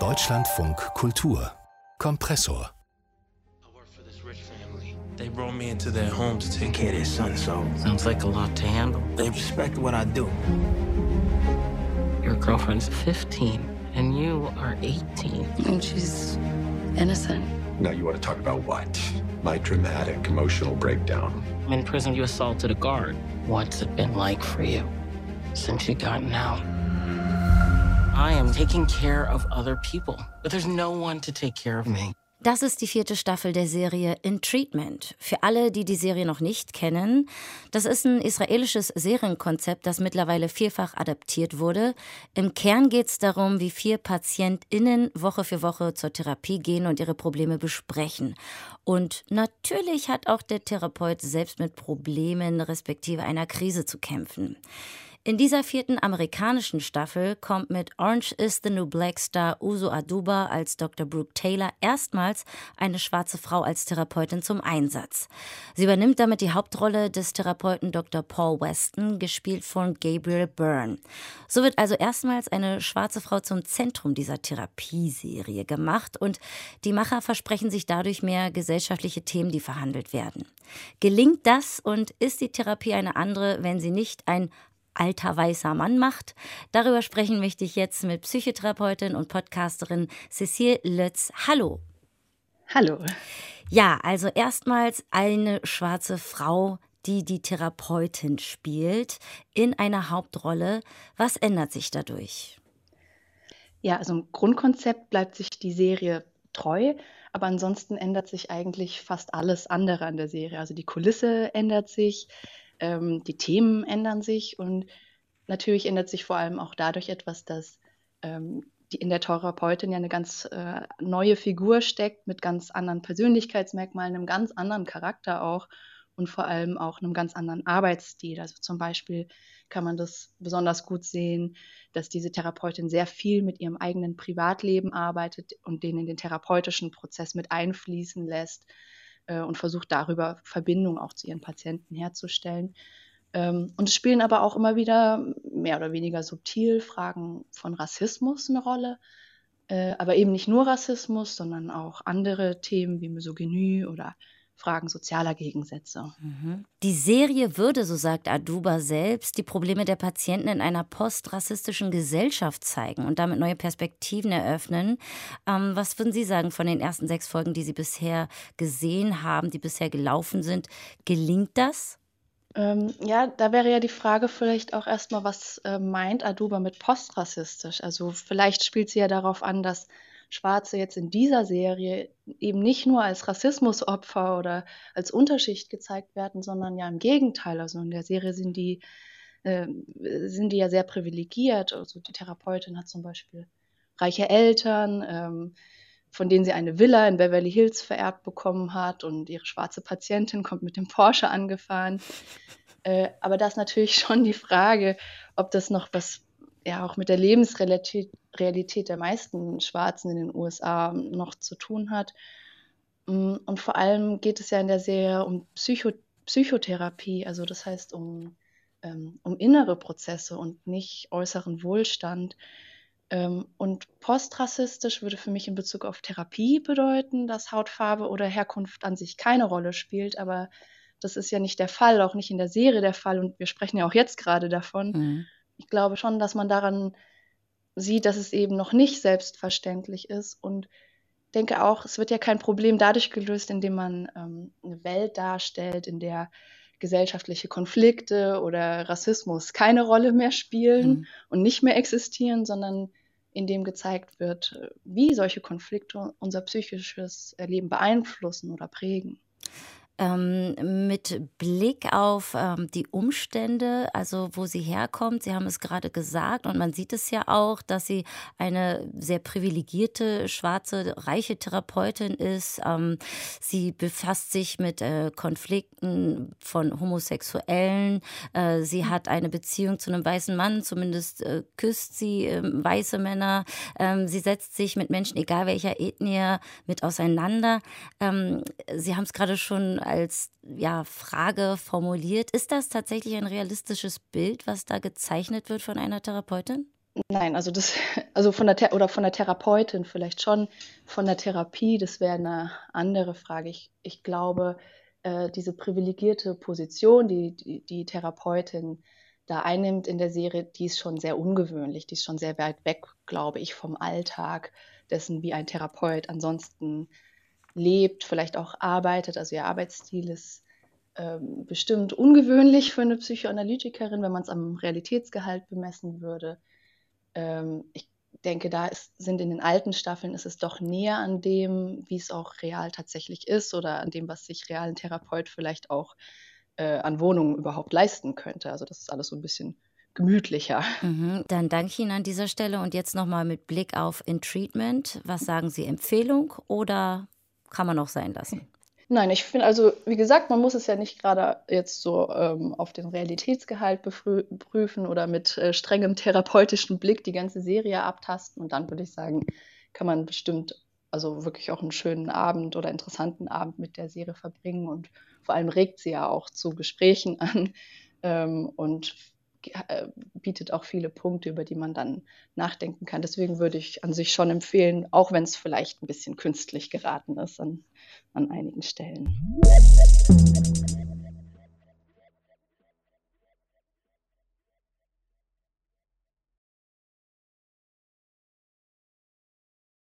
Deutschlandfunk Kultur Kompressor They brought me into their home to take care of their son, so sounds like a lot to handle. They respect what I do. Your girlfriend's 15 and you are 18. And she's innocent. Now you want to talk about what? My dramatic emotional breakdown. I'm in prison, you assaulted a guard. What's it been like for you since you gotten out? I am taking care of other people, but there's no one to take care of me. Das ist die vierte Staffel der Serie In Treatment. Für alle, die die Serie noch nicht kennen, das ist ein israelisches Serienkonzept, das mittlerweile vierfach adaptiert wurde. Im Kern geht es darum, wie vier PatientInnen Woche für Woche zur Therapie gehen und ihre Probleme besprechen. Und natürlich hat auch der Therapeut selbst mit Problemen respektive einer Krise zu kämpfen. In dieser vierten amerikanischen Staffel kommt mit Orange is the New Black Star Uso Aduba als Dr. Brooke Taylor erstmals eine schwarze Frau als Therapeutin zum Einsatz. Sie übernimmt damit die Hauptrolle des Therapeuten Dr. Paul Weston, gespielt von Gabriel Byrne. So wird also erstmals eine schwarze Frau zum Zentrum dieser Therapieserie gemacht und die Macher versprechen sich dadurch mehr gesellschaftliche Themen, die verhandelt werden. Gelingt das und ist die Therapie eine andere, wenn sie nicht ein alter weißer Mann macht. Darüber sprechen möchte ich jetzt mit Psychotherapeutin und Podcasterin Cecile Lötz. Hallo. Hallo. Ja, also erstmals eine schwarze Frau, die die Therapeutin spielt, in einer Hauptrolle. Was ändert sich dadurch? Ja, also im Grundkonzept bleibt sich die Serie treu, aber ansonsten ändert sich eigentlich fast alles andere an der Serie. Also die Kulisse ändert sich, ähm, die Themen ändern sich und natürlich ändert sich vor allem auch dadurch etwas, dass ähm, die in der Therapeutin ja eine ganz äh, neue Figur steckt mit ganz anderen Persönlichkeitsmerkmalen, einem ganz anderen Charakter auch und vor allem auch einem ganz anderen Arbeitsstil. Also zum Beispiel kann man das besonders gut sehen, dass diese Therapeutin sehr viel mit ihrem eigenen Privatleben arbeitet und den in den therapeutischen Prozess mit einfließen lässt äh, und versucht darüber Verbindung auch zu ihren Patienten herzustellen. Ähm, und es spielen aber auch immer wieder mehr oder weniger subtil Fragen von Rassismus eine Rolle. Äh, aber eben nicht nur Rassismus, sondern auch andere Themen wie Misogynie oder Fragen sozialer Gegensätze. Mhm. Die Serie würde, so sagt Aduba selbst, die Probleme der Patienten in einer postrassistischen Gesellschaft zeigen und damit neue Perspektiven eröffnen. Ähm, was würden Sie sagen von den ersten sechs Folgen, die Sie bisher gesehen haben, die bisher gelaufen sind? Gelingt das? Ähm, ja, da wäre ja die Frage vielleicht auch erstmal, was äh, meint Aduba mit postrassistisch? Also vielleicht spielt sie ja darauf an, dass Schwarze jetzt in dieser Serie eben nicht nur als Rassismusopfer oder als Unterschicht gezeigt werden, sondern ja im Gegenteil. Also in der Serie sind die, äh, sind die ja sehr privilegiert. Also die Therapeutin hat zum Beispiel reiche Eltern, ähm, von denen sie eine Villa in Beverly Hills vererbt bekommen hat und ihre schwarze Patientin kommt mit dem Porsche angefahren. Äh, aber da ist natürlich schon die Frage, ob das noch was ja auch mit der Lebensrealität Realität der meisten Schwarzen in den USA noch zu tun hat. Mm, und vor allem geht es ja in der Serie um Psycho Psychotherapie, also das heißt um, ähm, um innere Prozesse und nicht äußeren Wohlstand. Ähm, und postrassistisch würde für mich in Bezug auf Therapie bedeuten, dass Hautfarbe oder Herkunft an sich keine Rolle spielt, aber das ist ja nicht der Fall, auch nicht in der Serie der Fall und wir sprechen ja auch jetzt gerade davon. Mhm ich glaube schon, dass man daran sieht, dass es eben noch nicht selbstverständlich ist und denke auch, es wird ja kein Problem dadurch gelöst, indem man ähm, eine Welt darstellt, in der gesellschaftliche Konflikte oder Rassismus keine Rolle mehr spielen mhm. und nicht mehr existieren, sondern indem gezeigt wird, wie solche Konflikte unser psychisches Erleben beeinflussen oder prägen. Ähm, mit Blick auf ähm, die Umstände, also wo sie herkommt, Sie haben es gerade gesagt und man sieht es ja auch, dass sie eine sehr privilegierte, schwarze, reiche Therapeutin ist. Ähm, sie befasst sich mit äh, Konflikten von Homosexuellen. Äh, sie hm. hat eine Beziehung zu einem weißen Mann, zumindest äh, küsst sie ähm, weiße Männer. Ähm, sie setzt sich mit Menschen, egal welcher Ethnie, mit auseinander. Ähm, sie haben es gerade schon als ja, Frage formuliert. Ist das tatsächlich ein realistisches Bild, was da gezeichnet wird von einer Therapeutin? Nein, also das, also von der oder von der Therapeutin vielleicht schon, von der Therapie, das wäre eine andere Frage. Ich, ich glaube, äh, diese privilegierte Position, die, die die Therapeutin da einnimmt in der Serie, die ist schon sehr ungewöhnlich, die ist schon sehr weit weg, glaube ich, vom Alltag dessen, wie ein Therapeut ansonsten lebt, vielleicht auch arbeitet. Also ihr Arbeitsstil ist ähm, bestimmt ungewöhnlich für eine Psychoanalytikerin, wenn man es am Realitätsgehalt bemessen würde. Ähm, ich denke, da ist, sind in den alten Staffeln ist es doch näher an dem, wie es auch real tatsächlich ist oder an dem, was sich realen Therapeut vielleicht auch äh, an Wohnungen überhaupt leisten könnte. Also das ist alles so ein bisschen gemütlicher. Mhm, dann danke ich Ihnen an dieser Stelle und jetzt nochmal mit Blick auf In Treatment. Was sagen Sie, Empfehlung oder kann man noch sein lassen? Nein, ich finde also, wie gesagt, man muss es ja nicht gerade jetzt so ähm, auf den Realitätsgehalt prüfen oder mit äh, strengem therapeutischen Blick die ganze Serie abtasten. Und dann würde ich sagen, kann man bestimmt also wirklich auch einen schönen Abend oder interessanten Abend mit der Serie verbringen. Und vor allem regt sie ja auch zu Gesprächen an ähm, und bietet auch viele Punkte, über die man dann nachdenken kann. Deswegen würde ich an sich schon empfehlen, auch wenn es vielleicht ein bisschen künstlich geraten ist an, an einigen Stellen.